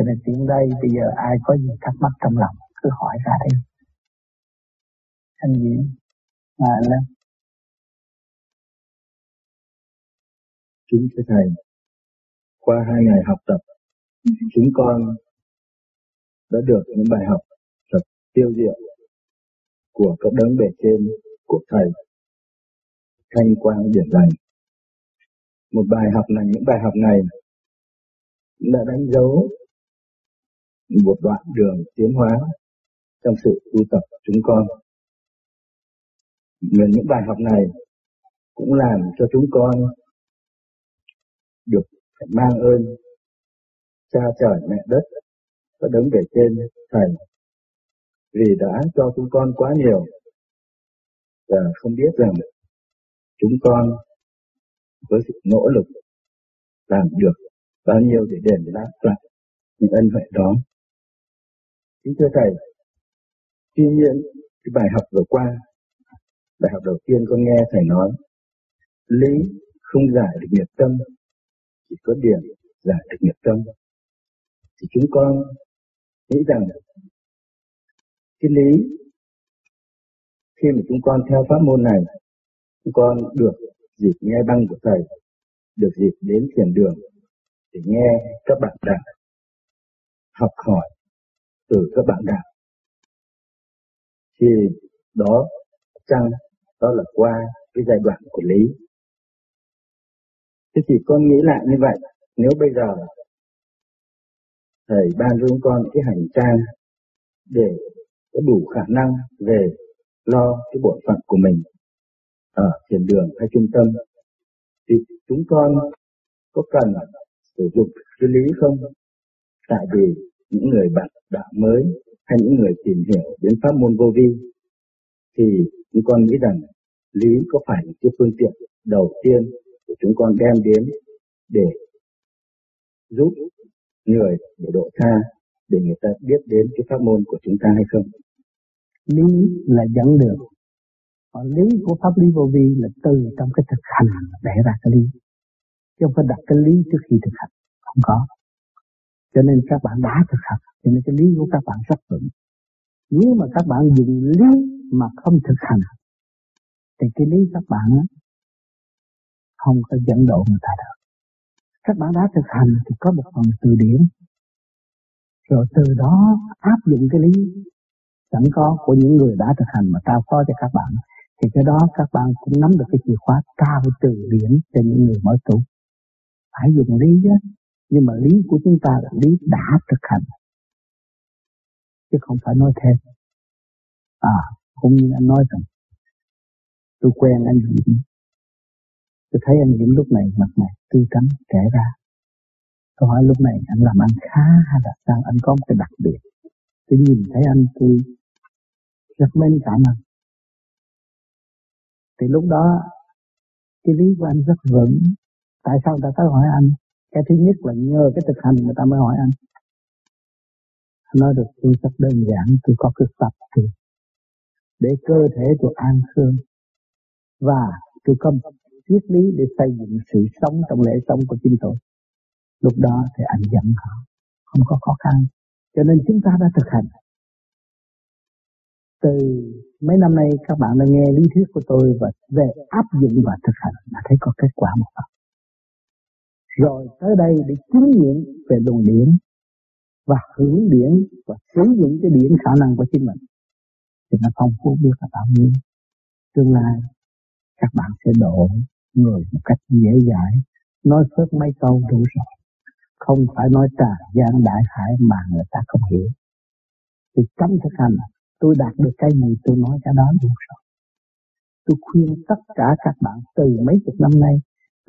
cho nên tiện đây bây giờ ai có gì thắc mắc trong lòng, cứ hỏi ra đi. Anh gì mà anh lên kính thưa thầy, qua hai ngày học tập, chúng con đã được những bài học thật tiêu diệu của các đấng bề trên của thầy thanh quang điển lành. Một bài học này, những bài học này đã đánh dấu một đoạn đường tiến hóa trong sự tu tập chúng con. Và những bài học này cũng làm cho chúng con được mang ơn cha trời, mẹ đất và đấng về trên thầy vì đã cho chúng con quá nhiều và không biết rằng chúng con với sự nỗ lực làm được bao nhiêu để đền đáp lại những ân huệ đó. Kính thưa Thầy, tuy nhiên cái bài học vừa qua, bài học đầu tiên con nghe Thầy nói, lý không giải được nghiệp tâm, chỉ có điểm giải được nghiệp tâm. Thì chúng con nghĩ rằng cái lý khi mà chúng con theo pháp môn này, chúng con được dịp nghe băng của Thầy, được dịp đến thiền đường để nghe các bạn đạo học hỏi từ các bạn đạo thì đó, chăng đó là qua cái giai đoạn của lý thế thì con nghĩ lại như vậy, nếu bây giờ thầy ban cho chúng con cái hành trang để có đủ khả năng về lo cái bổn phận của mình ở thiền đường hay trung tâm, thì chúng con có cần sử dụng cái lý không? Tại vì những người bạn đạo mới hay những người tìm hiểu đến pháp môn vô vi, thì chúng con nghĩ rằng lý có phải là cái phương tiện đầu tiên của chúng con đem đến để giúp người để độ tha, để người ta biết đến cái pháp môn của chúng ta hay không? Lý là dẫn đường. Còn lý của pháp lý vô vi là từ trong cái thực hành để ra cái lý chứ không phải đặt cái lý trước khi thực hành không có cho nên các bạn đã thực hành. Cho nên cái lý của các bạn rất vững. Nếu mà các bạn dùng lý mà không thực hành, thì cái lý các bạn không có dẫn độ người ta được. Các bạn đã thực hành thì có một phần từ điển. Rồi từ đó áp dụng cái lý sẵn có của những người đã thực hành mà trao phó cho các bạn. Thì cái đó các bạn cũng nắm được cái chìa khóa cao từ điển cho những người mới tu phải dùng lý chứ nhưng mà lý của chúng ta là lý đã thực hành. Chứ không phải nói thêm. À cũng như anh nói rằng, tôi quen anh Diễm tôi thấy anh Diễm lúc này mặt mày tươi tắn, trẻ ra. Tôi hỏi lúc này anh làm ăn khá hay là sao? Anh có một cái đặc biệt. Tôi nhìn thấy anh, tôi rất mến cảm anh. Thì lúc đó, cái lý của anh rất vững. Tại sao người ta tới hỏi anh? Cái thứ nhất là nhờ cái thực hành người ta mới hỏi anh. Anh nói được tôi rất đơn giản, tôi có cái tập thì. Để cơ thể tôi an khương. Và tôi có triết lý để xây dựng sự sống trong lễ sống của chính tôi. Lúc đó thì anh dẫn họ. Không có khó khăn. Cho nên chúng ta đã thực hành. Từ mấy năm nay các bạn đã nghe lý thuyết của tôi và về áp dụng và thực hành. Là thấy có kết quả một phần rồi tới đây để chứng nghiệm về luồng điển và hưởng điển và sử dụng cái điển khả năng của chính mình. Thì nó không phú biết là bao nhiêu. Tương lai, các bạn sẽ độ người một cách dễ dãi. Nói phớt mấy câu đủ rồi. Không phải nói trà gian đại hải mà người ta không hiểu. Thì cấm thực hành tôi đạt được cái gì tôi nói cái đó đủ rồi. Tôi khuyên tất cả các bạn từ mấy chục năm nay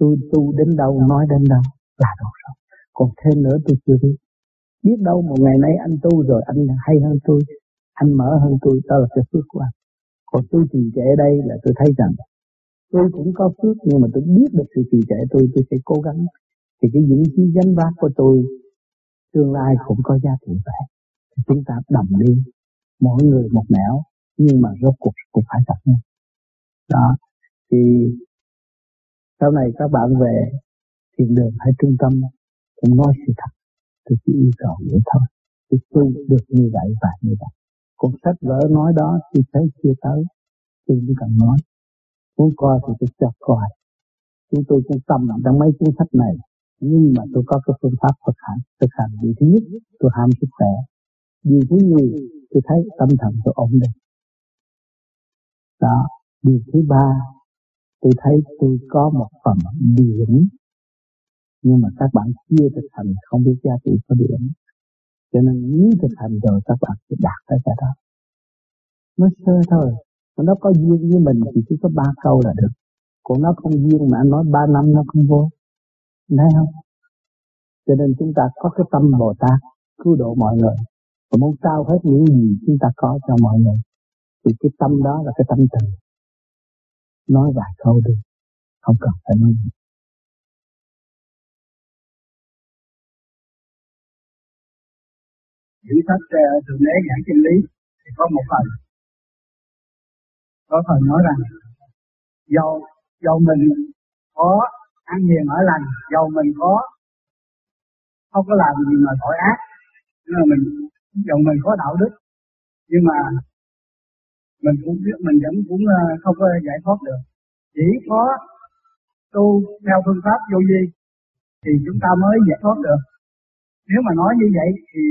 tôi tu đến đâu, nói đến đâu, là đủ rồi. Còn thêm nữa tôi chưa biết. Biết đâu một ngày nay anh tu rồi, anh hay hơn tôi, anh mở hơn tôi đó là cái phước của anh. Còn tôi trì trệ đây là tôi thấy rằng, tôi cũng có phước nhưng mà tôi biết được sự trì trệ tôi tôi sẽ cố gắng. Thì cái những chi danh vác của tôi, tương lai cũng có giá trị vậy. Thì chúng ta đồng đi. Mỗi người một nẻo, nhưng mà rốt cuộc cũng phải gặp nhau đó. Thì sau này các bạn về thiền đường hay trung tâm, cũng nói sự thật. Tôi chỉ yêu cầu vậy thôi. Tôi tu được như vậy và như vậy. Cuốn sách vở nói đó tôi thấy, chưa tới. Tôi chỉ cần nói. Muốn coi thì tôi cho coi. Chúng tôi cũng tâm nằm trong mấy cuốn sách này. Nhưng mà tôi có cái phương pháp thực hành. Thực hành điều thứ nhất, tôi ham sức khỏe. Điều thứ nhì, tôi thấy tâm thần tôi ổn định. Đó điều thứ ba tôi thấy tôi có một phần điểm nhưng mà các bạn chưa thực hành, không biết giá trị của điểm cho nên nếu thực hành rồi, các bạn sẽ đạt tới cái đó. Nó sơ thôi mà nó có duyên với mình, thì chỉ có ba câu là được. Còn nó không duyên mà anh nói ba năm nó không vô. Thấy không? Cho nên chúng ta có cái tâm Bồ Tát cứu độ mọi người. Và muốn trao hết những gì chúng ta có cho mọi người, thì cái tâm đó là cái tâm từ nói vài câu đi. Không cần phải nói gì. Chữ sách uh, ờ, thượng đế giảng chân lý thì có một phần. Có phần nói rằng dầu dầu mình có ăn hiền ở lành dầu mình có không có làm gì mà tội ác nhưng mà mình dầu mình có đạo đức nhưng mà mình cũng biết, mình vẫn cũng ờ, không có giải thoát được. Chỉ có tu theo phương pháp vô vi thì chúng ta mới giải thoát được. Nếu mà nói như vậy thì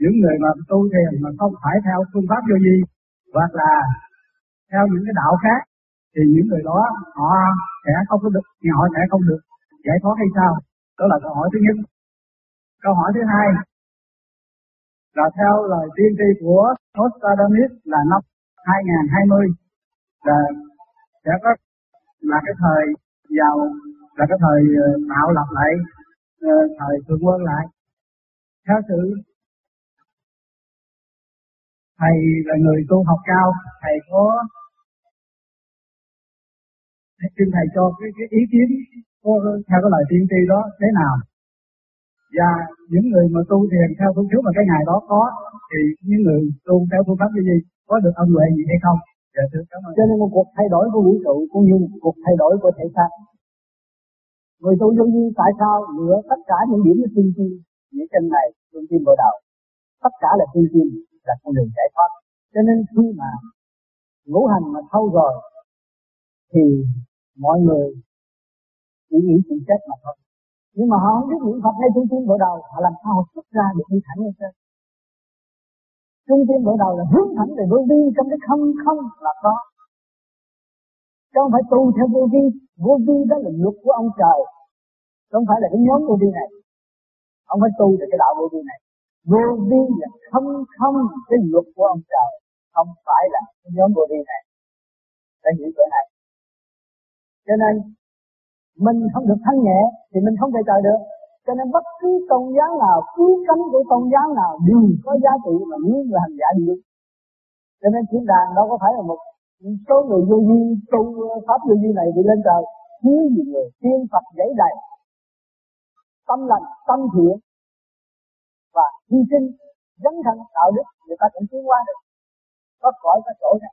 những người mà tu thiền mà không phải theo phương pháp vô vi hoặc là theo những cái đạo khác thì những người đó họ sẽ không có được thì họ sẽ không được giải thoát hay sao? Đó là câu hỏi thứ nhất. Câu hỏi thứ hai là theo lời tiên tri của Nostradamus là năm 2020 là sẽ có là cái thời giàu là cái thời ờ, tạo lập lại ờ, thời thượng quân lại. Theo sự thầy là người tu học cao thầy có xin thầy cho cái, cái ý kiến có, theo cái lời tiên tri đó thế nào. Và những người mà tu thiền theo phương chiếu mà cái ngày đó có thì những người tu theo phương pháp như gì? Có được ân huệ gì hay không? Dạ thưa cảm ơn. Cho nên một cuộc thay đổi của vũ trụ cũng như một cuộc thay đổi của thể xác. Người tu vô vi tại sao lựa tất cả những điểm của tiên tiên? Những trên này tiên tiên bộ đầu, tất cả là tiên tiên là con đường giải thoát. Cho nên khi mà ngũ hành mà thâu rồi thì mọi người chỉ nghĩ chuyện chết mà thôi. Nhưng mà họ không biết niệm Phật hay tiên tiên bộ đầu họ làm sao họ xuất ra được như thẳng lên trên? Trung tâm mở đầu là hướng thẳng về vô vi, trong cái không không là có. Chứ không phải tu theo vô vi. Vô vi đó là luật của ông trời. Không phải là cái nhóm vô vi này. Ông phải tu về cái đạo vô vi này. Vô vi là không không cái luật của ông trời. Không phải là cái nhóm vô vi này. Đã hiểu chỗ này. Cho nên, mình không được thân nhẹ thì mình không thể trời được cho nên bất cứ tôn giáo nào cứu cánh của tôn giáo nào đều có giá trị mà những người hành giả được cho nên thiên đàng đâu có phải là một số người vô vi, tu pháp vô vi này đi lên trời, thiếu gì người, tiên phật dãy đầy. Tâm lành, tâm thiện và hy sinh, dấn thân tạo đức, người ta cũng tiến qua được. Có cõi có chỗ này.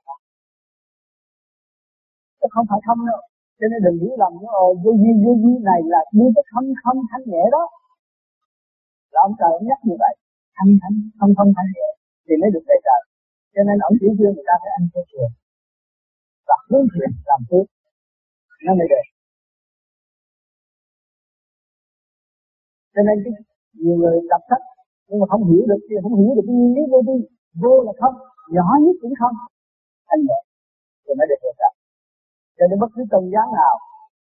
Chứ không phải không đâu cho nên đừng hiểu lầm nữa ôi, vô vi vô vi này là như cái không không thanh nhẹ đó. Là ông trời nhắc như vậy. Thanh thanh không không thanh nhẹ thì mới được về trời. Cho nên ông chỉ dương người ta phải ăn cơm trường và hướng thiện làm phước. Nó mới được. Cho nên cái nhiều người đọc sách, nhưng mà không hiểu được không hiểu được cái nguyên lý vô vi. Vô là không, nhỏ nhất cũng không. Anh nhẹ, thì mới được về trời cho nên bất cứ tôn giáo nào,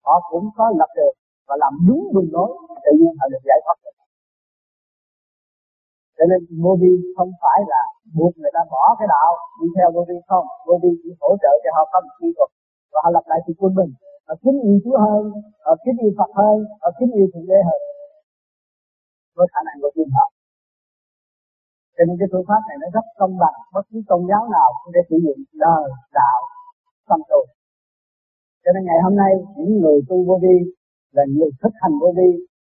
họ cũng có lập được và làm đúng đường lối tự nhiên họ được giải thoát được. Cho nên Modi không phải là buộc người ta bỏ cái đạo, đi theo Modi không. Modi chỉ hỗ trợ cho họ có một kỹ thuật và họ lập lại sự quân bình. Họ kính yêu Chúa hơn, họ kính yêu Phật hơn, họ kính yêu thượng đế hơn. Với khả năng của thiên họ cho nên cái phương pháp này nó rất công bằng. Bất cứ tôn giáo nào cũng để sử dụng đời đạo, tâm tu cho nên ngày hôm nay, những người tu vô vi là người thực hành vô vi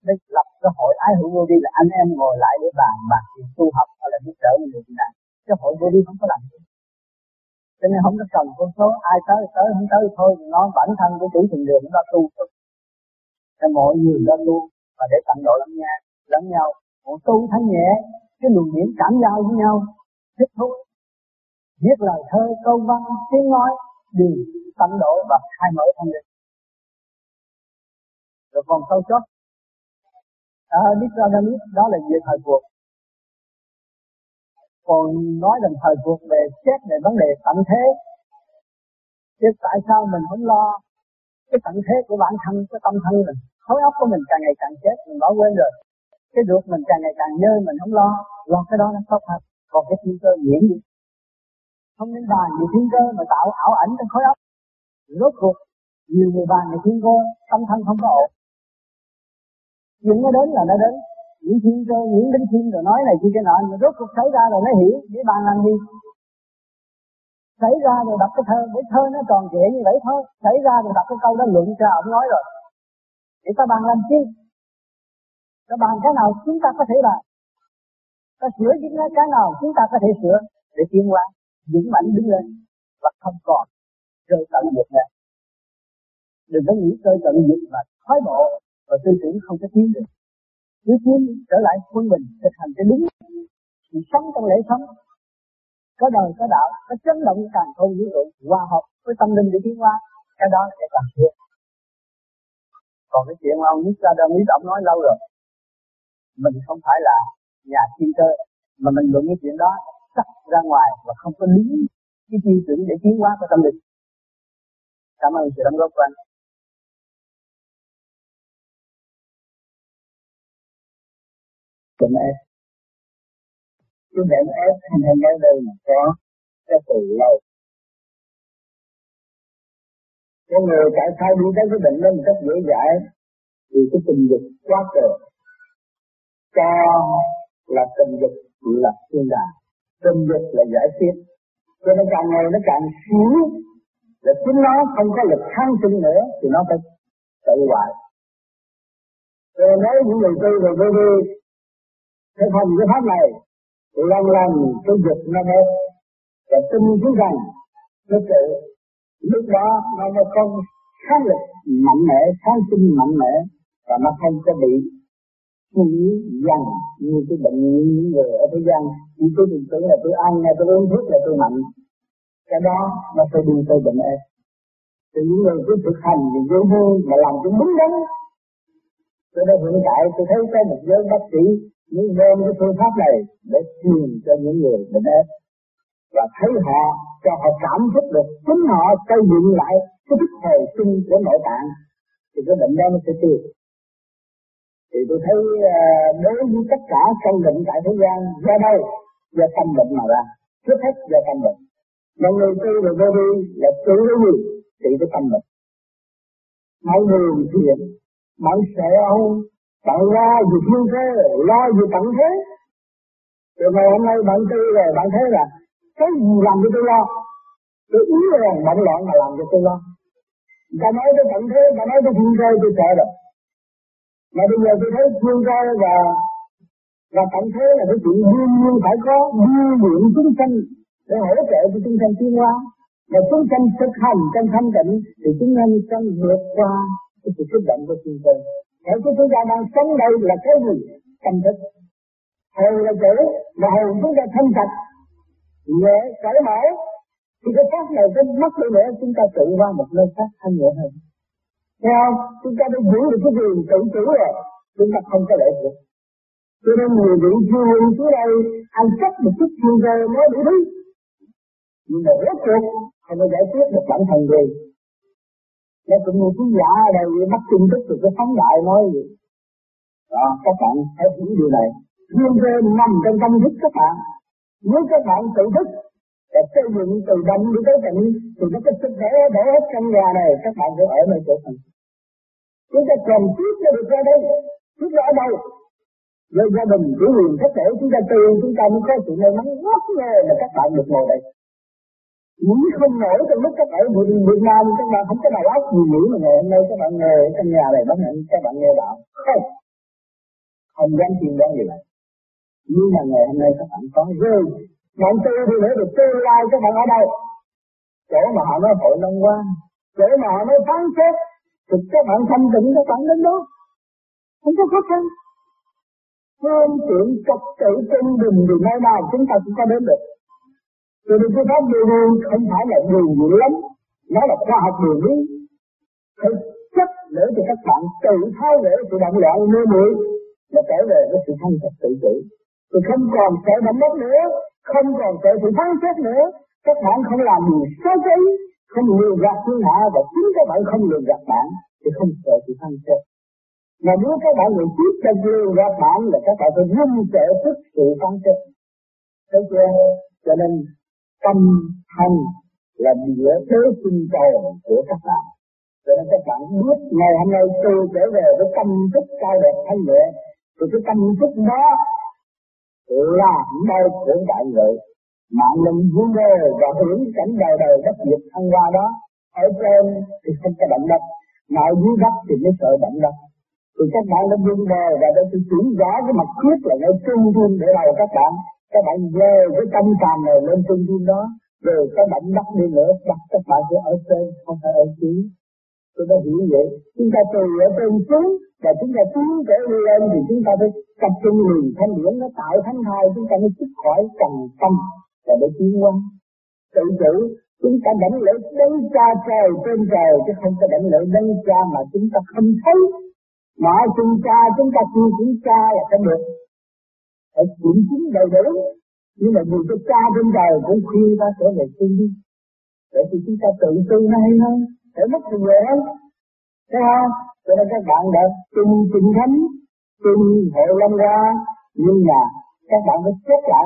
mới lập cái hội ái hữu vô vi là anh em ngồi lại để bàn bạc chuyện tu học hoặc là giúp đỡ người bị nạn. Cái hội vô vi không có làm gì. Cho nên không có cần con số, ai tới tới, không tới thôi. Nó bản thân của chủ thiền đường, nó tu thôi cho mọi người lên tu và để tận độ lẫn nhau lẫn nhau. Họ tu thanh nhẹ, cái luồng điển cảm giao với nhau, thích thú. Viết lời thơ, câu văn, tiếng nói đi tăng độ và khai mở thân đi rồi còn sâu chót. à, biết ra đã biết đó là về thời cuộc. Còn nói rằng thời cuộc về xét về vấn đề tận thế chứ tại sao mình không lo cái tận thế của bản thân cái tâm thân mình? Khối óc của mình càng ngày càng chết mình bỏ quên rồi. Cái ruột mình càng ngày càng nhơ mình không lo lo cái đó nó tốt thật còn cái thiên cơ nhiễm gì không nên bàn về thiên cơ mà tạo ảo ảnh trong khối óc. Rốt cuộc, nhiều người bàn về thiên cơ, tâm thân không có ổn. Chuyện nó đến là nó đến. Những thiên cơ, những đến thiên rồi nói này kia cái nọ mà rốt cuộc xảy ra rồi nó hiểu để bàn làm gì. Xảy ra rồi đọc cái thơ để thơ nó tròn trịa như vậy thôi. Xảy ra rồi đọc cái câu đó luận cho ông nói rồi. Để ta bàn làm chi? Ta bàn cái nào chúng ta có thể làm ta sửa những cái nào chúng ta có thể sửa để tiến qua dũng mãnh đứng lên và không còn rơi tận diệt nữa đừng có nghĩ rơi tận diệt mà thoái bộ và tư tưởng không có tiến được nếu tiến trở lại quân bình thực hành cái đúng. Thì sống trong lễ sống, có đời, có đạo, có chấn động càng không vũ trụ hòa hợp với tâm linh để tiến hóa, cái đó sẽ càng sửa còn cái chuyện mà ông Nhất Sa đơn lý động nói lâu rồi, mình không phải là nhà thiên cơ, mà mình luận cái chuyện đó cắt ra ngoài và không có lý cái tư tưởng để tiến hóa của tâm linh. Cảm ơn sự đóng góp của anh. Chúng em Cái bệnh ép hình hình ở đây mà có cái từ lâu. Có người tại sao đi tới cái bệnh đó một cách dễ dãi, Vì cái tình dục quá trời. Cho là tình dục là thiên đàng. Tình dục là giải quyết. Cho nên càng ngày nó càng xíu Là chính nó không có lực kháng sinh nữa Thì nó phải tự hoại Rồi nói những người tư rồi tôi đi sẽ hành cái pháp này Thì lần lần cái dục nó hết Và tin chúng rằng Nó tự Lúc đó nó mới không kháng lực mạnh mẽ, kháng sinh mạnh mẽ Và nó không có bị suy dần như cái bệnh những người ở thế gian. Chỉ cứ tưởng tưởng là tôi ăn nghe tôi uống thuốc là tôi mạnh. Cái đó nó sẽ đi tới bệnh ép thì những người cứ thực hành thì dễ hơn mà làm cũng đúng đắn tôi đã hiện tại tôi thấy có một giới bác sĩ những đem cái phương pháp này để truyền cho những người bệnh ép và thấy họ cho họ cảm thức được chính họ xây dựng lại cái thức hồi sinh của nội tạng. Thì cái bệnh đó nó sẽ tiêu thì tôi thấy à, đối với tất cả căn bệnh tại thế gian, do đâu? Do tâm bệnh mà ra. Trước hết do tâm bệnh. Mọi người tu rồi vô đi là tự cái gì? Trị cái tâm bệnh. Mọi người thiền mọi sợ ông bạn lo gì thiên thế, lo gì tận thế. Rồi ngày hôm nay bạn tư rồi bạn thấy là cái gì làm cho tôi lo? Tôi ý là bận loạn mà làm cho tôi lo. Người ta nói tôi tận thế, người ta nói tôi thiên thế, tôi sợ rồi mà bây giờ tôi thấy thương cơ và và cảm thấy là cái chuyện đương nhiên phải có đưa luyện chúng sanh để hỗ trợ cho chúng sanh tiến hóa mà chúng sanh thực hành trong thanh tịnh thì chúng sanh sanh vượt qua cái sự kích động của thiên cơ Thế cái chúng ta đang sống đây là cái gì? Tâm thức. Hồn là chữ, mà hồn chúng ta thanh sạch, nhẹ, cởi mở. Thì cái pháp này cái mất đi nữa chúng ta tự qua một nơi khác thanh nhẹ hơn. Thấy không? Chúng ta đã giữ được cái quyền tự chủ rồi. Chúng ta không có lệ được. Cho nên người vị chuyên quân xuống đây ăn chấp một chút chuyên cơ mới đủ thứ. Nhưng mà rốt cuộc không có giải quyết được bản thân gì. Nó cũng như cái giả ở đây bắt tin tức được cái phóng đại nói gì. Đó, các bạn hãy hiểu điều này. Chuyên cơ nằm trong tâm thức các bạn. Nếu các bạn tự thức để xây dựng từ đông đi tới tịnh thì nó có sức khỏe để hết căn nhà này, các bạn cứ ở nơi chỗ thần chúng ta cần tiếp cho được ra đây. Chúng ta ở đâu? Với gia đình chủ quyền thất thể chúng ta từ, chúng ta mới có sự may mắn rất ngơ mà các bạn được ngồi đây. Nghĩ không nổi trong lúc các bạn ở Việt Nam các bạn không có đầu óc gì nghĩ mà ngày hôm nay các bạn ngồi ở trong nhà này bác hạnh các bạn nghe đạo. Không. Không dám tin đoán gì vậy nhưng mà ngày hôm nay các bạn có rơi Bọn tư thì để được tương lai các bạn ở đâu? Chỗ mà họ nói hội long quan, chỗ mà họ nói phán xét, thì các bạn thanh tịnh các bạn đến đó. Không có khó khăn. phương tiện trật tự trên đường thì nơi nào chúng ta cũng có đến được cho nên cái pháp điều đường không phải là đường dữ lắm nó là khoa học đường lý Thực chất để cho các bạn tự tháo để sự động loạn mê muội và trở về với sự thanh tịnh tự chủ Thì không còn sợ động đất nữa không còn sợ sự phán xét nữa. Các bạn không làm gì xấu xí, không lừa gạt thiên hạ và chính các bạn không lừa gạt bạn thì không sợ sự phán xét. Mà nếu các bạn người tiếp cho lừa gạt bạn là các bạn phải run sợ trước sự phán xét. Thấy chưa? Cho nên tâm hành là địa thế sinh tồn của các bạn. Cho nên các bạn biết ngày hôm nay tôi trở về với tâm thức cao đẹp thanh nhẹ. Thì cái tâm thức đó là nơi của đại ngự mạng linh vui đê và hưởng cảnh đời đời đất diệt thăng hoa đó. Ở trên thì không có động đất. Mà ở dưới đất thì mới sợ động đất. Thì các bạn đã vui đê và đã sự chuyển rõ cái mặt khuyết là nơi trung thiên để đầu các bạn. Các bạn về cái tâm tràn này lên trung thiên đó. Rồi có động đất đi nữa, đặt các bạn sẽ ở trên, không phải ở dưới. Tôi đã hiểu vậy. Chúng ta từ ở trên xuống và chúng ta tiến trở lên thì chúng ta phải tập trung liền thanh điển nó tạo thánh thai chúng ta mới xuất khỏi trần tâm và để tiến qua tự chủ chúng ta đánh lễ đấng cha trời trên trời chứ không có đánh lễ đấng cha mà chúng ta không thấy. Mà chúng cha chúng ta chưa kiểm cha là không được. Phải kiểm chứng đầy đủ. Nhưng mà dù cái cha trên trời cũng khuyên ta trở về tu đi. Để thì chúng ta tự tu nó hay hơn, để mất thì dễ thấy không? Cho nên các bạn đã tin kinh thánh, tin hệ lâm ra nhưng mà các bạn phải xét lại,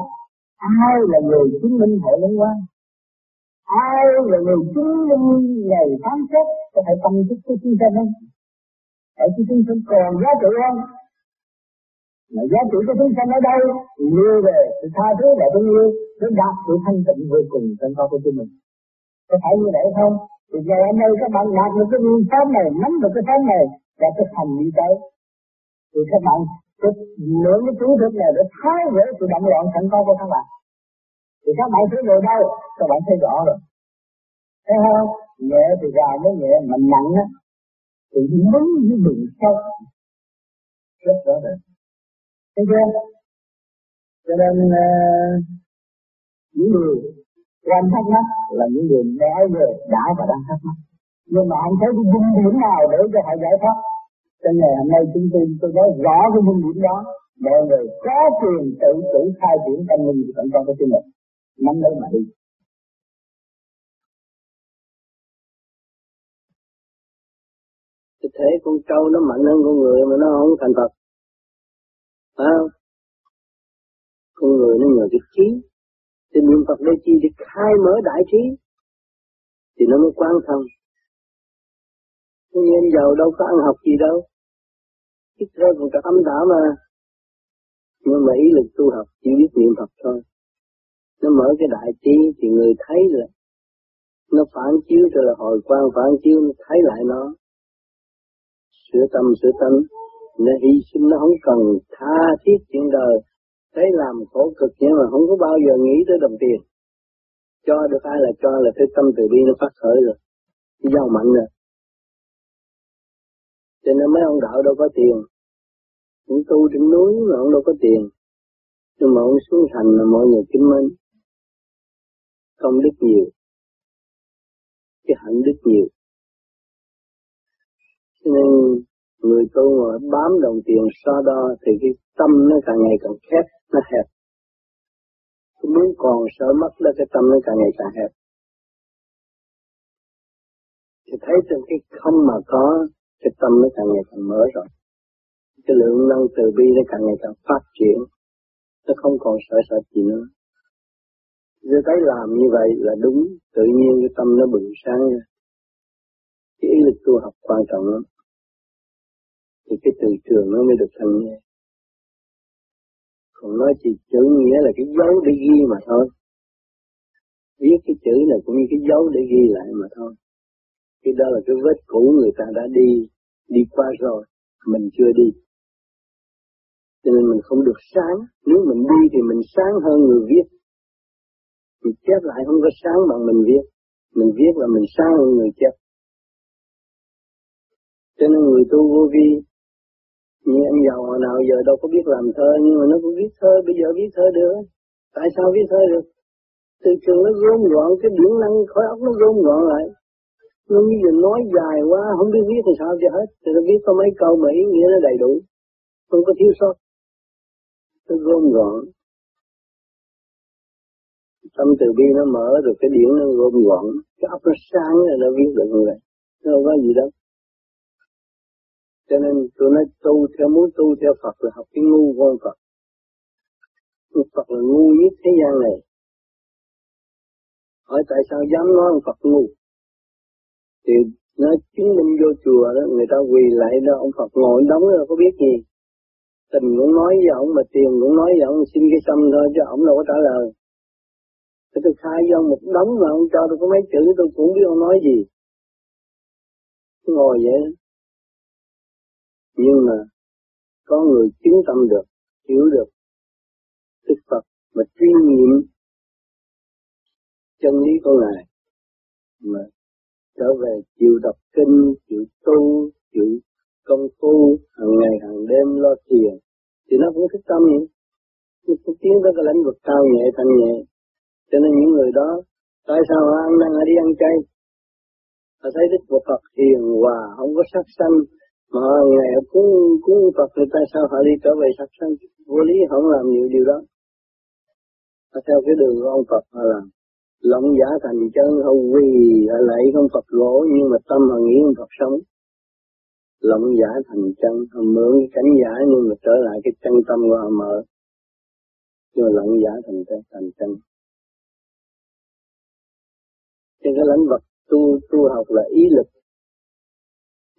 ai là người chứng minh hệ lâm qua ai là người chứng minh ngày phán xét có phải tâm thức của chúng sanh không? Ở khi chúng sanh còn giá trị không? Mà giá trị của chúng sanh ở đâu? Như về sự tha thứ và tình yêu sẽ đạt sự thanh tịnh vô cùng trong con của chúng mình. Có phải như vậy không? Thì ngày hôm nay các bạn đạt được cái nguyên pháp này nắm được cái pháp này và thực hành đi tới thì các bạn thực lượng cái chú thức này để thái gỡ sự động loạn sẵn có của các bạn. Thì các bạn thấy rồi đâu? Các bạn thấy rõ rồi. Thấy không? Nhẹ thì ra mới nhẹ mà nặng á thì muốn như bị sâu rất rõ rệt thấy chưa? Cho nên uh, quan thắc mắc là những người nói về, đã và đang thắc mắc. Nhưng mà anh thấy cái dung điểm nào để cho họ giải thoát? Cho ngày hôm nay chúng tôi tôi nói rõ cái dung điểm đó. Mọi người có quyền tự chủ khai triển tâm linh của tận con của chính mình nắm lấy mà đi. Cái thể con trâu nó mạnh hơn con người mà nó không thành Phật. Phải không? Con người nó nhờ cái trí thì niệm Phật đây chi để khai mở đại trí, thì nó mới quan thông nhưng giàu đâu có ăn học gì đâu. Ít ra còn cả âm đạo mà. Nhưng mà ý lực tu học chỉ biết niệm Phật thôi. Nó mở cái đại trí thì người thấy là nó phản chiếu rồi là hồi quang phản chiếu, nó thấy lại nó. Sửa tâm sửa tâm, nó hy sinh, nó không cần tha thiết chuyện đời thấy làm khổ cực nhưng mà không có bao giờ nghĩ tới đồng tiền. Cho được ai là cho là cái tâm từ bi nó phát khởi rồi. Giàu mạnh rồi. Cho nên mấy ông đạo đâu có tiền. Những tu trên núi mà ông đâu có tiền. Nhưng mà ông xuống thành là mọi người kính mến. Công đức nhiều. Cái hạnh đức nhiều. Cho nên người tu mà bám đồng tiền so đo thì cái tâm nó càng ngày càng khép nó hẹp. Cái muốn còn sợ mất là cái tâm nó càng ngày càng hẹp. Thì thấy trong cái không mà có cái tâm nó càng ngày càng mở rồi. Cái lượng năng từ bi nó càng ngày càng phát triển. Nó không còn sợ sợ gì nữa. Giờ thấy làm như vậy là đúng, tự nhiên cái tâm nó bừng sáng ra. Cái ý lực tu học quan trọng lắm. Thì cái từ trường nó mới được thành nghe. Còn nói chỉ chữ nghĩa là cái dấu để ghi mà thôi. Viết cái chữ này cũng như cái dấu để ghi lại mà thôi. Cái đó là cái vết cũ người ta đã đi, đi qua rồi, mình chưa đi. Cho nên mình không được sáng, nếu mình đi thì mình sáng hơn người viết thì chép lại không có sáng bằng mình viết mình viết là mình sáng hơn người chép cho nên người tu vô vi như anh giàu hồi nào giờ đâu có biết làm thơ, nhưng mà nó cũng viết thơ, bây giờ viết thơ được. Tại sao viết thơ được? Từ trường nó gom gọn, cái điển năng khói óc nó gom gọn lại. Nó bây giờ nói dài quá, không biết viết thì sao cho hết. Thì nó viết có mấy câu mà ý nghĩa nó đầy đủ. Không có thiếu sót. Nó gom gọn. Tâm từ bi nó mở rồi cái điển nó gom gọn. Cái óc nó sáng rồi nó viết được như vậy. Nó không có gì đâu cho nên tôi nói tu theo, muốn tu theo Phật là học cái ngu con Phật. Phật là ngu nhất thế gian này. Hỏi tại sao dám nói ông Phật ngu? Thì nó chứng minh vô chùa đó, người ta quỳ lại đó, ông Phật ngồi đóng rồi có biết gì. Tình cũng nói với ông mà tiền cũng nói với ông, xin cái xăm thôi chứ ông đâu có trả lời. Thì tôi khai với ông một đống mà ông cho tôi có mấy chữ, tôi cũng biết ông nói gì. Ngồi vậy nhưng mà có người chứng tâm được hiểu được Đức Phật mà truy nghiệm chân lý của Ngài mà trở về chịu đọc kinh, chịu tu, chịu công phu hàng ngày hàng đêm lo thiền thì nó cũng thích tâm nhỉ Nhưng cũng tiến tới cái lãnh vực cao nhẹ thanh nhẹ. Cho nên những người đó tại sao họ ăn năn đi ăn chay? Họ thấy Đức Phật Phật hiền hòa, không có sát sanh, mà ngày cũng cúng Phật thì tại sao họ đi trở về sát sanh? Vô lý, không làm nhiều điều đó. Họ theo cái đường của ông Phật họ làm. Lộng giả thành chân, hầu quỳ lại không Phật lỗ, nhưng mà tâm họ nghĩ ông Phật sống. Lộng giả thành chân họ mượn cái cảnh giả, nhưng mà trở lại cái chân tâm của họ mở. Nhưng mà lộng giả thành chân thành chân. Trên cái lãnh vật tu tu học là ý lực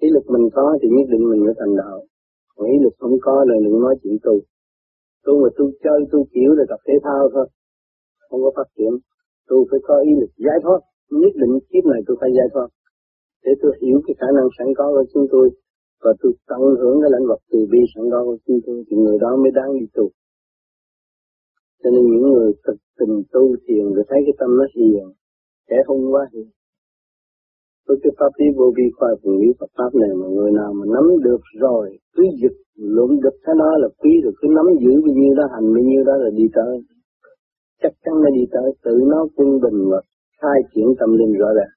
ý lực mình có thì nhất định mình mới thành đạo. Còn ý lực không có là đừng nói chuyện tu tu mà tu chơi, tu kiểu là tập thể thao thôi. Không có phát triển. Tu phải có ý lực giải thoát. Nhất định kiếp này tôi phải giải thoát. Để tôi hiểu cái khả năng sẵn có của chúng tôi và tôi tận hưởng cái lãnh vật từ bi sẵn có của chúng tôi thì người đó mới đáng đi tu cho nên những người thực tình tu thiền rồi thấy cái tâm nó hiền sẽ không quá hiền với cái pháp lý vô vi khoa phần lý Phật pháp này mà người nào mà nắm được rồi cứ giật luận được cái đó là quý rồi cứ nắm giữ bao nhiêu đó hành bao nhiêu đó là đi tới chắc chắn là đi tới tự nó quân bình và khai triển tâm linh rõ ràng.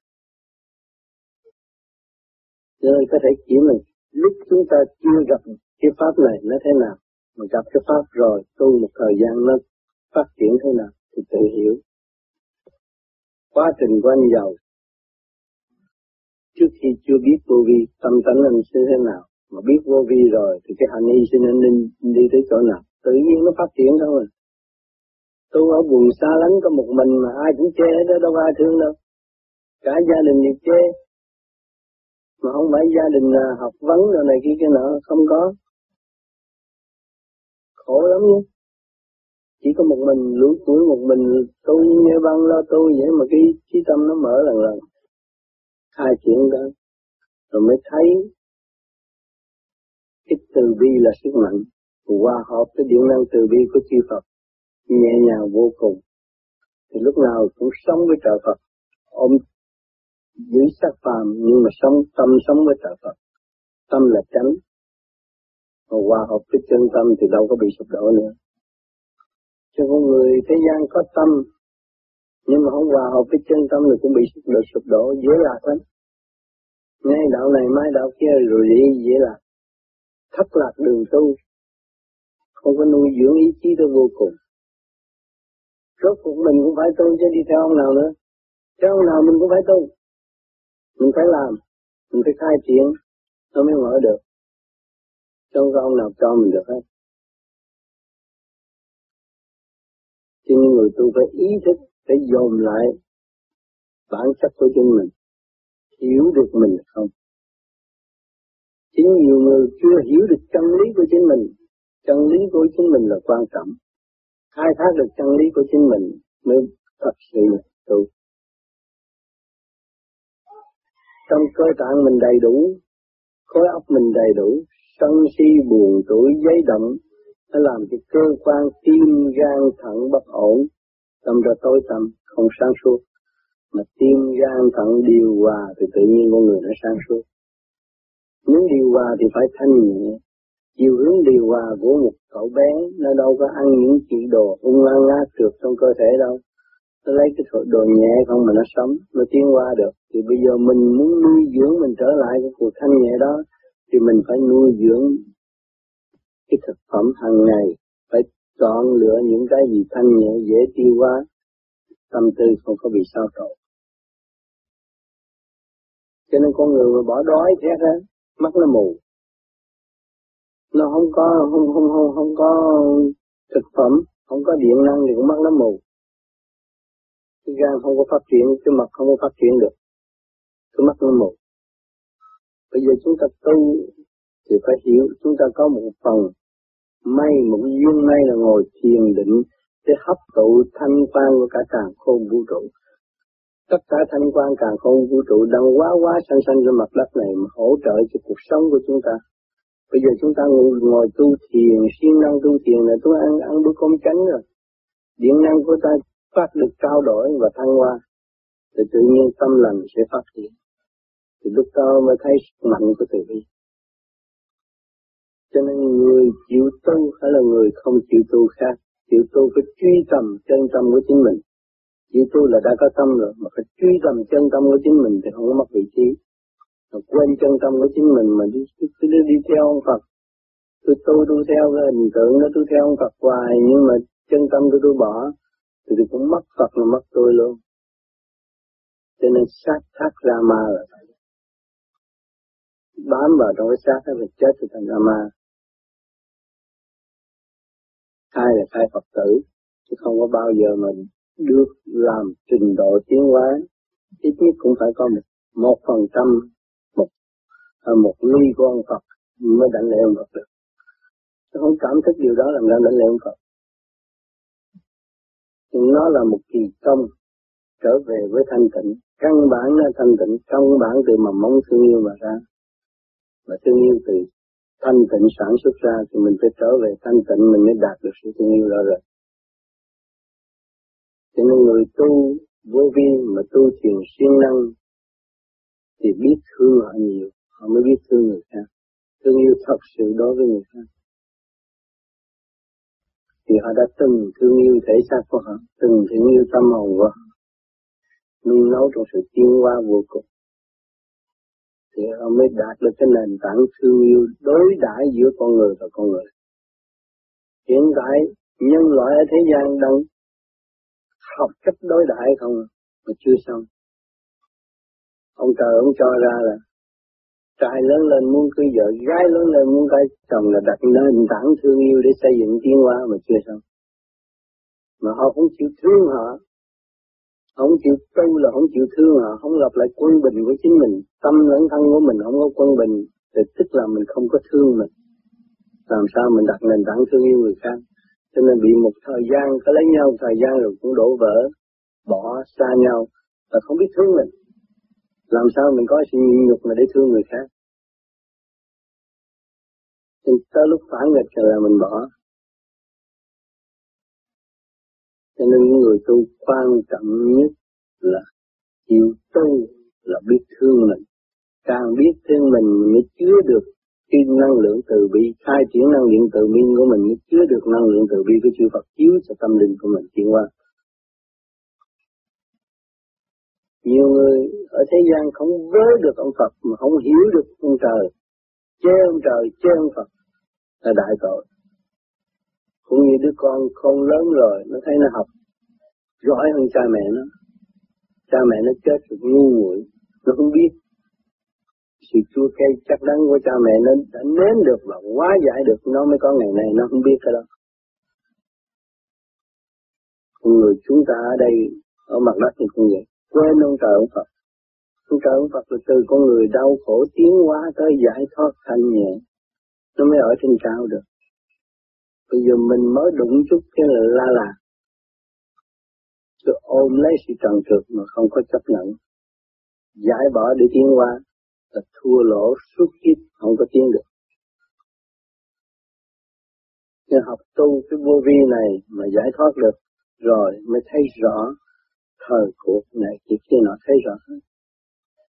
Cho nên có thể chỉ mình lúc chúng ta chưa gặp cái pháp này nó thế nào, mà gặp cái pháp rồi tu một thời gian nó phát triển thế nào thì tự hiểu. Quá trình của anh giàu trước khi chưa biết vô vi tâm tánh anh sẽ thế nào, mà biết vô vi rồi thì cái hành y sinh nên đi tới chỗ nào? Tự nhiên nó phát triển à? thôi tu ở vùng xa lánh có một mình mà ai cũng chê đó, đâu ai thương đâu. Cả gia đình đều chê mà không phải gia đình là học vấn rồi này kia kia nọ, không có. Khổ lắm nhé. Chỉ có một mình, lũ tuổi một mình, tôi như băng lo, tôi vậy mà cái trí tâm nó mở lần lần hai chuyện đó, rồi mới thấy cái từ bi là sức mạnh, hòa hợp cái điện năng từ bi của chư Phật, nhẹ nhàng vô cùng. Thì lúc nào cũng sống với trợ Phật. Ôm giữ sắc phàm nhưng mà sống, tâm sống với trợ Phật. Tâm là chánh. Mà hòa hợp với chân tâm thì đâu có bị sụp đổ nữa. Cho con người thế gian có tâm nhưng mà không hòa hợp với chân tâm thì cũng bị sụp đổ sụp đổ dễ lạc lắm ngay đạo này mai đạo kia rồi đi dễ lạc thất lạc đường tu không có nuôi dưỡng ý chí tới vô cùng Rốt cuộc mình cũng phải tu chứ đi theo ông nào nữa. Theo ông nào mình cũng phải tu. Mình phải làm, mình phải khai triển, nó mới mở được. Không có ông nào cho mình được hết. Cho nên người tu phải ý thức, để dồn lại bản chất của chính mình. Hiểu được mình không? Chính nhiều người chưa hiểu được chân lý của chính mình. Chân lý của chính mình là quan trọng khai thác được chân lý của chính mình mới thật sự tu. Trong cơ tạng mình đầy đủ, khối óc mình đầy đủ, sân si buồn tuổi giấy động, nó làm cho cơ quan tim gan thận bất ổn, tâm ra tối tâm, không sáng suốt. Mà tim gan thận điều hòa thì tự nhiên con người nó sáng suốt. muốn điều hòa thì phải thanh nhẹ, chiều hướng điều hòa của một cậu bé nó đâu có ăn những chỉ đồ ung lan lá trượt trong cơ thể đâu nó lấy cái đồ nhẹ không mà nó sống nó tiến qua được thì bây giờ mình muốn nuôi dưỡng mình trở lại cái cuộc thanh nhẹ đó thì mình phải nuôi dưỡng cái thực phẩm hàng ngày phải chọn lựa những cái gì thanh nhẹ, dễ tiêu hóa, tâm tư không có bị sao trộn. Cho nên con người mà bỏ đói thế á, mắt nó mù. Nó không có, không không không không có thực phẩm, không có điện năng thì cũng mắt nó mù. Cái gan không có phát triển, cái mặt không có phát triển được. Cái mắt nó mù. Bây giờ chúng ta tu thì phải hiểu, chúng ta có một phần may một duyên may là ngồi thiền định để hấp thụ thanh quan của cả càng khôn vũ trụ tất cả thanh quan càng không vũ trụ đang quá quá sanh sanh trên mặt đất này mà hỗ trợ cho cuộc sống của chúng ta. Bây giờ chúng ta ngồi, ngồi tu thiền, siêng năng tu thiền là tôi ăn ăn bữa cơm tránh rồi. Điện năng của ta phát được trao đổi và thăng hoa, thì tự nhiên tâm lành sẽ phát triển. Thì lúc đó mới thấy sức mạnh của từ bi. Cho nên người chịu tu hay là người không chịu tu khác, chịu tu phải truy tầm chân tâm của chính mình Chịu tu là đã có tâm rồi, mà phải truy tầm chân tâm của chính mình thì không có mất vị trí. Mà quên chân tâm của chính mình mà đi, đi, đi, đi theo ông Phật. Tôi tu tôi theo cái hình tượng nó tôi theo ông Phật hoài, nhưng mà chân tâm tôi tôi bỏ, thì tôi cũng mất Phật là mất tôi luôn. Cho nên sát thác ra ma là vậy. Bám vào trong cái xác đó là chết thì thành ra ma khai là khai Phật tử, chứ không có bao giờ mà được làm trình độ tiến hóa. Ít nhất cũng phải có một một phần trăm một à, một ly quan Phật mới đảnh lễ ông Phật được. Tôi không cảm thức điều đó làm ra đảnh lễ ông Phật. Nó là một kỳ công trở về với thanh tịnh. Căn bản là thanh tịnh căn bản từ mầm mống thương yêu mà ra. Và thương yêu từ thanh tịnh sản xuất ra thì mình phải trở về thanh tịnh mình mới đạt được sự thương yêu đó rồi cho nên người tu vô vi mà tu thiền siêng năng thì biết thương họ nhiều, họ mới biết thương người khác. Thương yêu thật sự đối với người khác. Thì họ đã từng thương yêu thể xác của họ, từng thương yêu tâm hồn của họ. Nuôi nấu trong sự tiến hóa vô cùng. Thì họ mới đạt được cái nền tảng thương yêu đối đãi giữa con người và con người. Hiện tại, nhân loại ở thế gian đang học cách đối đãi không, mà chưa xong ông trời ông cho ra là trai lớn lên muốn cưới vợ, gái lớn lên muốn cái chồng là đặt nền tảng thương yêu để xây dựng tiến hóa mà chưa xong mà họ không chịu thương họ không chịu tu là không chịu thương họ không gặp lại quân bình của chính mình. Tâm lẫn thân của mình không có quân bình, thì tức là mình không có thương mình. Làm sao mình đặt nền tảng thương yêu người khác? Cho nên bị một thời gian, có lấy nhau thời gian rồi cũng đổ vỡ, bỏ xa nhau và không biết thương mình. Làm sao mình có sự nhịn nhục mà để thương người khác? Nên tới lúc phản nghịch là mình bỏ. Cho nên những người tu quan trọng nhất là chịu tu, là biết thương mình. Càng biết thương mình mới chứa được cái năng lượng từ bi, khai triển năng lượng từ bi của mình mới chứa được năng lượng từ bi của chư Phật chiếu cho tâm linh của mình chuyển qua. Nhiều người ở thế gian không với được ông Phật, mà không hiểu được ông trời. Chê ông trời, chê ông Phật là đại tội cũng như đứa con không lớn rồi, nó thấy nó học. Giỏi hơn cha mẹ nó. Cha mẹ nó chết rồi, ngu muội, nó không biết. Sự chua cay chắc đắng của cha mẹ nó đã nếm được và hóa giải được nó mới có ngày này nó không biết cái đó. Người chúng ta ở đây, ở mặt đất thì cũng vậy. Quên ông trời ông Phật. Ông trời ông Phật là từ con người đau khổ tiến hóa tới giải thoát thanh nhẹ. Nó mới ở trên cao được bây giờ mình mới đụng chút cái là la là tôi ôm lấy sự trần trượt mà không có chấp nhận giải bỏ để tiến qua là thua lỗ suốt kiếp, không có tiến được. Nên học tu cái vô vi này mà giải thoát được, rồi mới thấy rõ thời cuộc này, chỉ khi nó thấy rõ hết.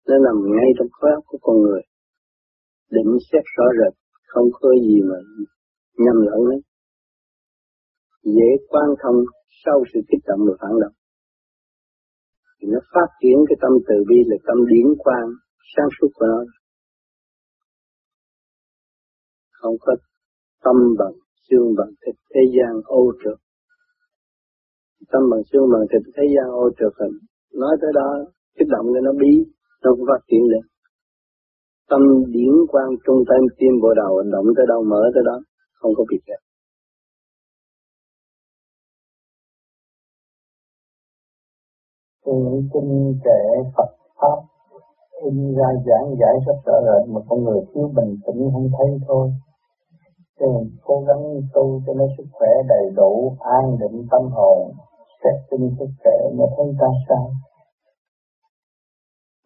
Nó nằm ngay trong khối óc của con người. Định xét rõ rệt, không có gì mà nhầm lẫn đấy dễ quan thông sau sự kích động và phản động. Thì nó phát triển cái tâm từ bi là tâm điển quang, sáng suốt của nó. Không có tâm bằng xương bằng thịt, thế gian ô trượt. Tâm bằng xương bằng thịt, thế gian ô trượt. Hình nói tới đó, kích động nên nó bí, nó cũng phát triển lên tâm điển quang trung tâm, tim bộ đầu, động tới đâu, mở tới đó, không có bị kẹt. Những kinh kệ Phật Pháp in ra giảng giải rất rõ rệt mà con người thiếu bình tĩnh không thấy thôi. Cho nên cố gắng tu cho nó sức khỏe đầy đủ, an định tâm hồn, xét tinh sức khỏe mà thấy ta sao.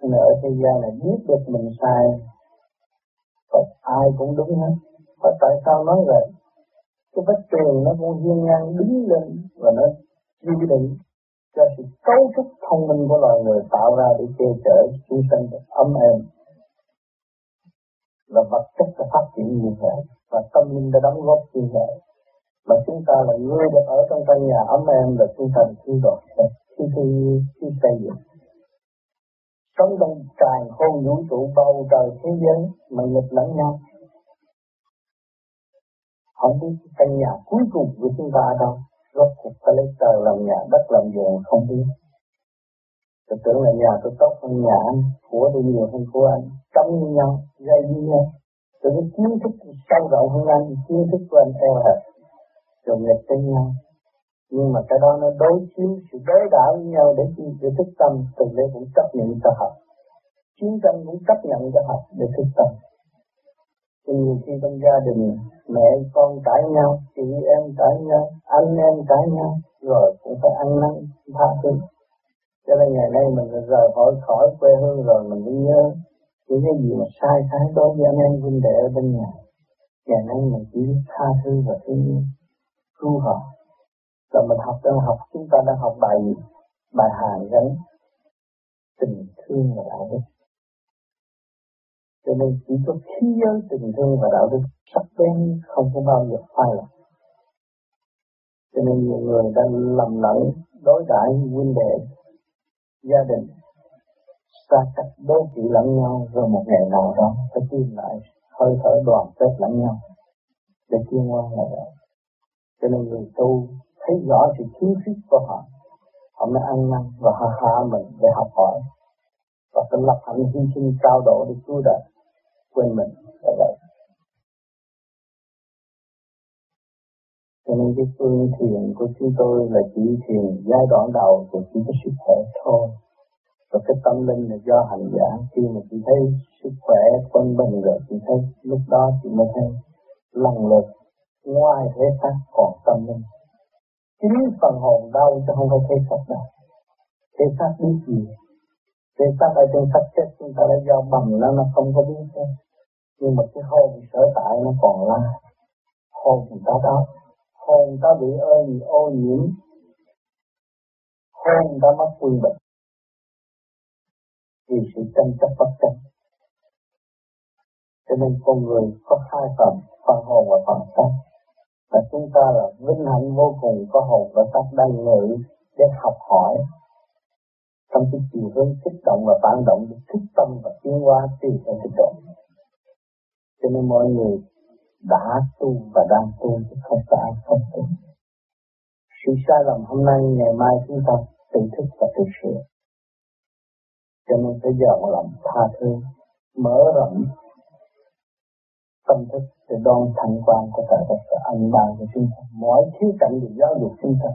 Nên ở thế gian này biết được mình sai, Phật ai cũng đúng hết. Và tại sao nói vậy? Cái bất trường nó cũng hiên ngang đứng lên và nó quy định cho sự cấu trúc thông minh của loài người tạo ra để che chở chúng sanh ấm êm. Là vật chất đã phát triển như vậy và tâm linh đã đóng góp như vậy mà chúng ta là người được ở trong căn nhà ấm êm là chúng ta được cứu độ khi khi khi xây dựng. Sống trong tràn khôn vũ trụ bầu trời thế giới mà nghịch lẫn nhau. Không biết căn nhà cuối cùng của chúng ta ở đâu rốt cuộc ta lấy tờ làm nhà, đất làm vườn, không biết. Tôi tưởng là nhà tôi tốt hơn nhà anh, của tôi nhiều hơn của anh cấm như nhau gây như nhau. Tôi cái kiến thức sâu rộng hơn anh, kiến thức của anh eo hẹp rồi nghịch với nhau. Nhưng mà cái đó nó đối chiếu sự đối đảo với nhau để để thức tâm, từ đây cũng chấp nhận cho học. Chiến tranh cũng chấp nhận cho học để thức tâm thì nhiều khi trong gia đình mẹ con cãi nhau, chị em cãi nhau, anh em cãi nhau, rồi cũng phải ăn năn tha thứ. Cho nên ngày nay mình rời khỏi khỏi quê hương rồi mình mới nhớ những cái gì mà sai trái đối với anh em huynh đệ ở bên nhà. Ngày nay mình chỉ tha thứ và thương yêu, cứu họ. Rồi mình học đang học, chúng ta đang học bài gì? Bài hàng gắn tình thương và đạo đức cho nên chỉ có khí giới tình thương và đạo đức sắc bén không có bao giờ phai lầm cho nên nhiều người đã lầm lẫn, đối đãi huynh đệ, gia đình, xa cách đối kỵ lẫn nhau, rồi một ngày nào đó phải tìm lại hơi thở đoàn kết lẫn nhau để tiến qua ngày đó. Cho nên người tu thấy rõ sự thiếu khuyết của họ họ mới ăn năn và hạ hạ mình để học hỏi. Và phải lập hạnh hy sinh cao độ để cứu đời quên mình, là vậy. Cho nên cái phương thiền của chúng tôi là chỉ thiền giai đoạn đầu của chỉ có sức khỏe thôi. Và cái tâm linh là do hành giả. Khi mà chị thấy sức khỏe quân bình rồi, chị thấy lúc đó chị mới thấy lần lượt ngoài thế xác còn tâm linh. Chính phần hồn đau chứ không phải thế xác đâu. Thế xác biết gì? Thế xác ở trên sắp chết chúng ta đã do bầm nó nó không có biết thế nhưng mà cái hồn sở tại nó còn là hồn chúng ta đó. Hồn ta bị ô, ô nhiễm. Hồn ta mất quy bệnh. Vì sự tranh chấp bất tranh cho nên con người có hai phần phần hồn và phần xác. Và chúng ta là vinh hạnh vô cùng có hồn và xác đang ngự để học hỏi trong cái chiều hướng kích động và phản động để thức tâm và tiến hóa tùy theo kích động. Cho nên mọi người đã tu và đang tu chứ không phải ai không tu. Sự sai lầm hôm nay, ngày mai chúng ta tự thức và tự sửa. Cho nên phải dọn lòng, tha thứ, mở rộng tâm thức để đón thành quan của trời đất và anh ban của chúng ta. Mỗi khía cạnh được giáo dục chúng ta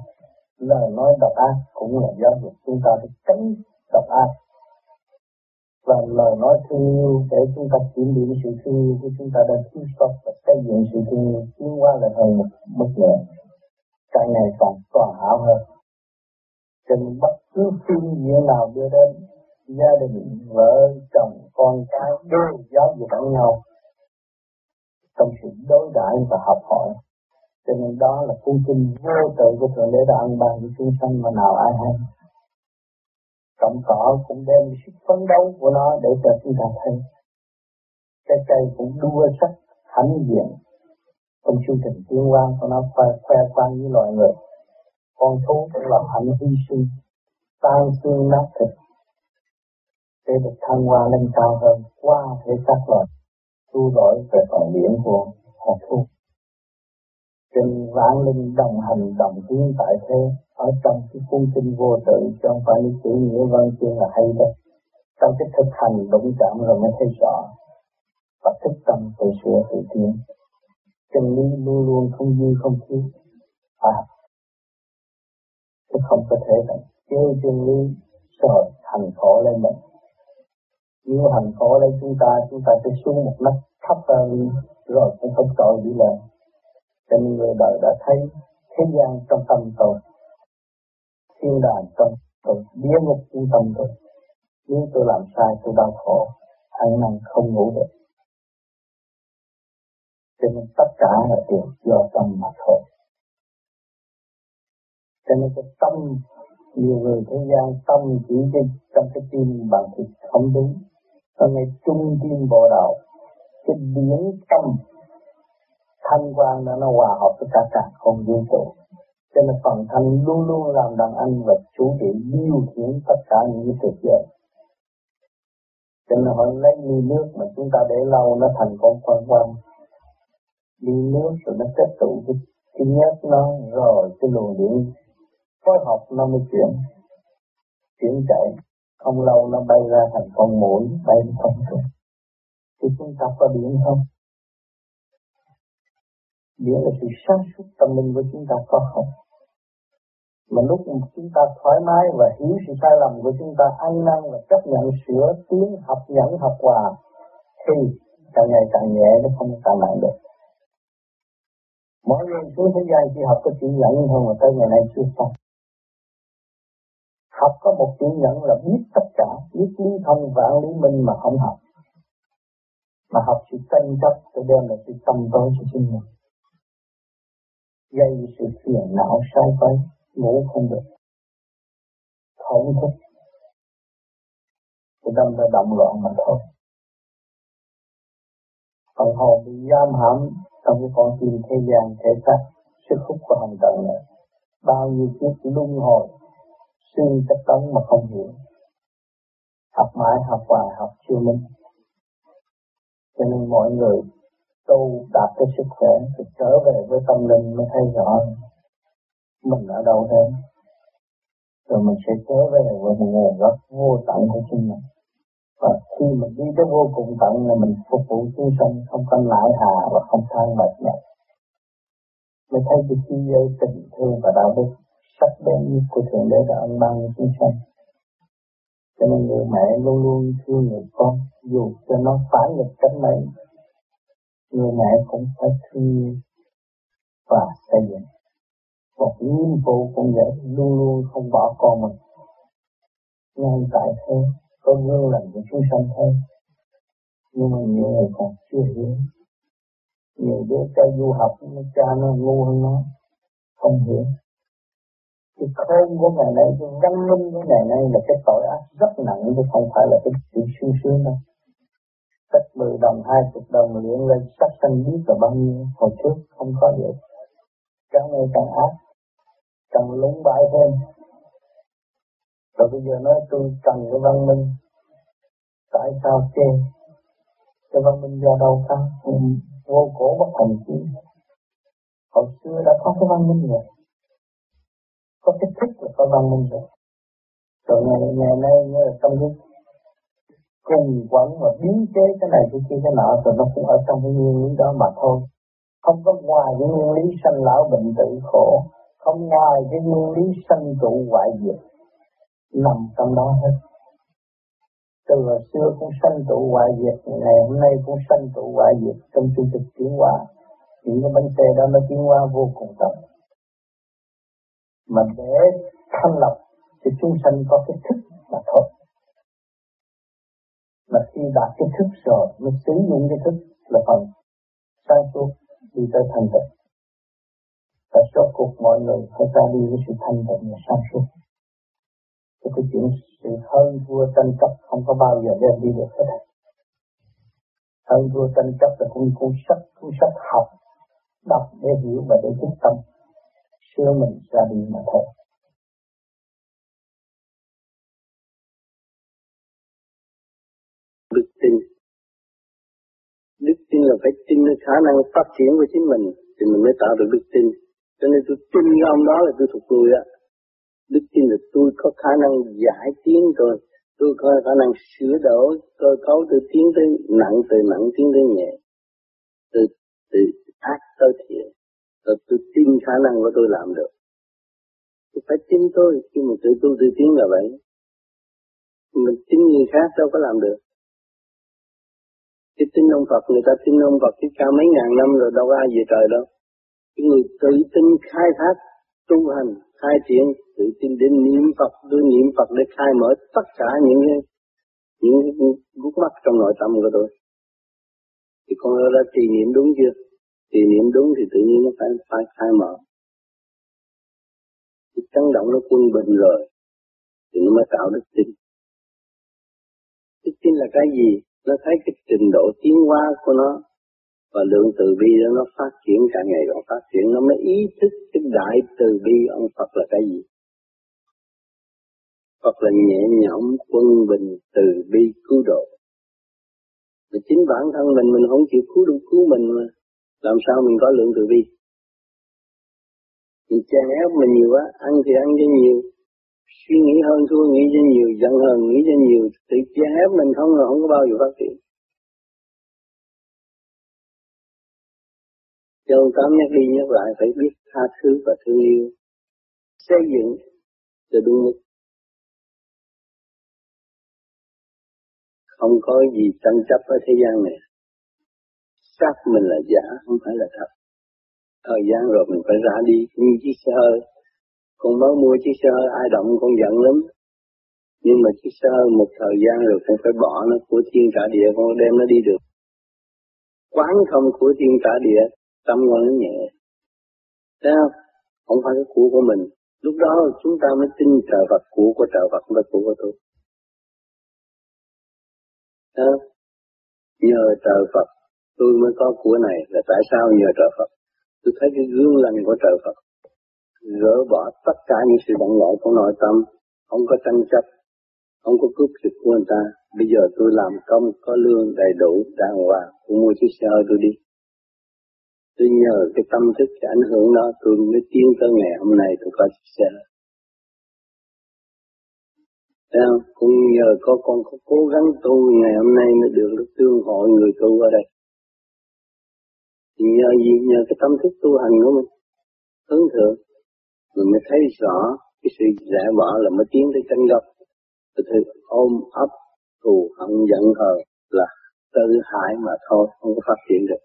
lời nói độc ác cũng là giáo dục chúng ta để tránh độc ác. Và lời nói thương yêu để chúng ta kiểm điểm sự thương yêu của chúng ta đã thiếu sót và xây dựng sự thương yêu tiến qua là hơn một mức nữa. Càng ngày còn toàn hảo hơn. Trên bất cứ phương diện nào đưa đến, gia đình, vợ, chồng, con cái đều giáo dục lẫn nhau trong sự đối đãi và học hỏi cho nên đó là cung kinh vô tự của thượng đế đã ăn ban cho chúng sanh mà nào ai hay. Trọng cỏ cũng đem sức phấn đấu của nó để cho chúng ta thấy. Cái cây cũng đua sắc hãnh diện. Trong chương trình tiến hóa của nó khoe, khoe khoang với loài người. Con thú cũng làm hạnh hy sinh tan xương nát thịt. Để được thăng hoa lên cao hơn qua thể xác loài tu đổi về phần biển của con thú trình vạn linh đồng hành đồng tiến tại thế, ở trong cái cung kinh vô tự trong phải lý chữ nghĩa văn chương là hay đấy trong cái thực hành đụng chạm rồi mới thấy rõ, và thức tâm tự sửa tự tiến chân lý luôn luôn không dư, không thiếu. À chứ không có thể là chơi chân lý, sợ hành khổ lên mình. Nếu hành khổ lên chúng ta chúng ta sẽ xuống một nấc thấp hơn, rồi cũng không tội gì lên cho nên người đời đã thấy thế gian trong tâm tôi. Thiên đàng trong tôi địa ngục trong tâm tôi. Nếu tôi làm sai, tôi đau khổ, ăn năn không ngủ được. Cho nên tất cả là đều do tâm mà thôi. Cho nên cái tâm, nhiều người thế gian tâm chỉ cái trong cái tim bằng thì không đúng. Ở ngày trung tim bộ đạo, cái điển tâm thanh quan đó nó hòa hợp với cả cả không vũ trụ. Cho nên phần thanh luôn luôn làm đàn anh và chủ để điều khiển tất cả những sự kiện cho nên họ lấy ly nước mà chúng ta để lâu nó thành con quan quan. Ly nước rồi nó kết tụ cái, cái nhớt nó rồi cái luồng điện phối hợp nó mới chuyển chuyển chạy. Không lâu nó bay ra thành con mũi bay không trung. Thì chúng ta có điện không? Nghĩa là sự sáng suốt tâm linh của chúng ta có không? Mà lúc chúng ta thoải mái và hiểu sự sai lầm của chúng ta, ăn năn và chấp nhận sửa tiến, học nhẫn, học hòa, thì càng ngày càng nhẹ, nó không càng nặng được. Mỗi người xuống thế gian chỉ học có chữ nhẫn thôi mà tới ngày nay chưa xong. Học có một chữ nhẫn là biết tất cả, biết lý thông vạn lý minh mà không học. Mà học sự tranh chấp sẽ đem lại sự tâm tối cho chính mình gây sự phiền não sai quấy ngủ không được không thức. Thì đâm ra động loạn mà thôi. Phần hồn bị giam hãm trong cái con tim thế gian thể xác, sức hút của hồng trần này. Bao nhiêu kiếp luân hồi suy chất tấn mà không hiểu. Học mãi, học hoài, học chưa minh. Cho nên mọi người tu đạt cái sức khỏe, thì trở về với tâm linh mới thấy rõ mình ở đâu đến rồi mình sẽ trở về với một nguồn gốc vô tận của chính mình. Và khi mình đi tới vô cùng tận là mình phục vụ chúng sanh, không có lãi hà và không than mệt nhọc mới thấy được chi giới tình thương và đạo đức sắc bén nhất của thượng đế đã ân ban cho chúng sanh. Cho nên người mẹ luôn luôn thương người con, dù cho nó phản nghịch cách mấy người mẹ cũng phải thương và xây dựng. Một nhiệm vụ cũng vậy, luôn luôn không bỏ con mình. Ngay tại thế, có gương lành của chúng sanh thôi nhưng mà nhiều người còn chưa hiểu. Nhiều đứa cha du học cha nó ngu hơn nó, không hiểu. Thì khôn của ngày nay, cái văn minh của ngày nay là cái tội ác rất nặng chứ không phải là cái chuyện sung sướng đâu cách 10 đồng, 20 đồng luyện lên sắc sanh biết là bao nhiêu? Hồi trước không có vậy. Càng ngày càng ác. Càng lúng bại thêm. Rồi bây giờ nói tôi cần cái văn minh. Tại sao chê? Cái văn minh do đâu có ừ, vô cổ bất thành chi hồi xưa đã có cái văn minh rồi. Có cái thích là có văn minh rồi. Rồi ngày, ngày nay như là tâm linh cùng quẩn và biến chế cái này cái kia, cái nọ, rồi nó cũng ở trong cái nguyên lý đó mà thôi. Không có ngoài cái nguyên lý sanh lão bệnh tử khổ, không ngoài cái nguyên lý sanh trụ hoại diệt, nằm trong đó hết. Từ hồi xưa cũng sanh trụ hoại diệt, ngày hôm nay cũng sanh trụ hoại diệt trong chương trình tiến hóa. Những cái bánh xe đó nó tiến hóa vô cùng chậm mà để thanh lập thì chúng sanh có cái thức mà thôi mà khi đạt cái thức rồi mới sử dụng cái thức là phần sai suốt đi tới thanh tịnh. Và số cuộc mọi người phải ra đi với sự thanh tịnh và sáng suốt. Thì cái chuyện sự hơn thua tranh chấp không có bao giờ đem đi được hết. Hơn thua tranh chấp là cũng cuốn sách cuốn sách học, đọc để hiểu và để thức tâm. Sửa mình ra đi mà thôi. Phải tin cái khả năng phát triển của chính mình thì mình mới tạo được đức tin. Cho nên tôi tin cái ông đó là tôi thuộc tôi á. Đức tin là tôi có khả năng giải tiến rồi tôi có khả năng sửa đổi, cơ cấu từ tiến tới nặng, từ nặng tiến tới nhẹ. Từ từ ác tới thiện. Rồi tôi tin khả năng của tôi làm được. Tôi phải tin tôi. Khi mà tự tu tự tiến là vậy. Mình tin người khác đâu có làm được cái tin ông Phật, người ta tin ông Phật cái cao mấy ngàn năm rồi, đâu ai về trời đâu. Cái người tự tin khai thác, tu hành, khai triển, tự tin đến niệm Phật, đưa niệm Phật để khai mở tất cả những cái, những gút mắt trong nội tâm của tôi. Thì con đã trì niệm đúng chưa? Trì niệm đúng thì tự nhiên nó phải phải khai mở. Cái chấn động nó quân bình rồi, thì nó mới tạo đức tin. Đức tin là cái gì? Nó thấy cái trình độ tiến hóa của nó và lượng từ bi đó nó phát triển cả ngày còn phát triển. Nó mới ý thức cái đại từ bi ông Phật là cái gì? Phật là nhẹ nhõm quân bình từ bi cứu độ. Mà chính bản thân mình mình không chịu cứu được cứu mình mà làm sao mình có lượng từ bi? Mình chèn ép mình nhiều quá, ăn thì ăn cho nhiều suy nghĩ hơn, thua nghĩ cho nhiều, giận hờn nghĩ cho nhiều, tự che ép mình không là không có bao giờ phát triển. Cho ông Tám nhắc đi nhắc lại phải biết tha thứ và thương yêu, xây dựng cho đúng mức. Không có gì tranh chấp ở thế gian này. Xác mình là giả, không phải là thật. Thời gian rồi mình phải ra đi như chiếc xe hơi con mới mua chiếc xe hơi ai động con giận lắm. Nhưng mà chiếc xe hơi một thời gian rồi con phải bỏ nó, của thiên cả địa con đem nó đi được. Quán không của thiên cả địa, tâm con nó nhẹ. Thấy không? Không phải cái của của mình. Lúc đó chúng ta mới tin trợ vật của của trợ vật là của của tôi. Thấy không? nhờ trợ Phật, tôi mới có của này. Là tại sao nhờ trợ Phật? Tôi thấy cái gương lành của trợ Phật gỡ bỏ tất cả những sự bận lỗi của nội tâm không có tranh chấp, không có cướp giật của người ta bây giờ tôi làm công có lương đầy đủ, đàng hoàng tôi mua chiếc xe hơi tôi đi tôi nhờ cái tâm thức cái ảnh hưởng đó, tôi mới tiến tới ngày hôm nay tôi có chiếc xe hơi. không? Cũng nhờ có con có cố gắng tu ngày hôm nay mới được được tương hội người tu ở đây. Thì nhờ gì? Nhờ cái tâm thức tu hành của mình. Hướng thượng. Mình mới thấy rõ cái sự rẽ bỏ là mới tiến tới chân gốc. Tôi ôm ấp thù hận giận hờn là tự hại mà thôi, không có phát triển được.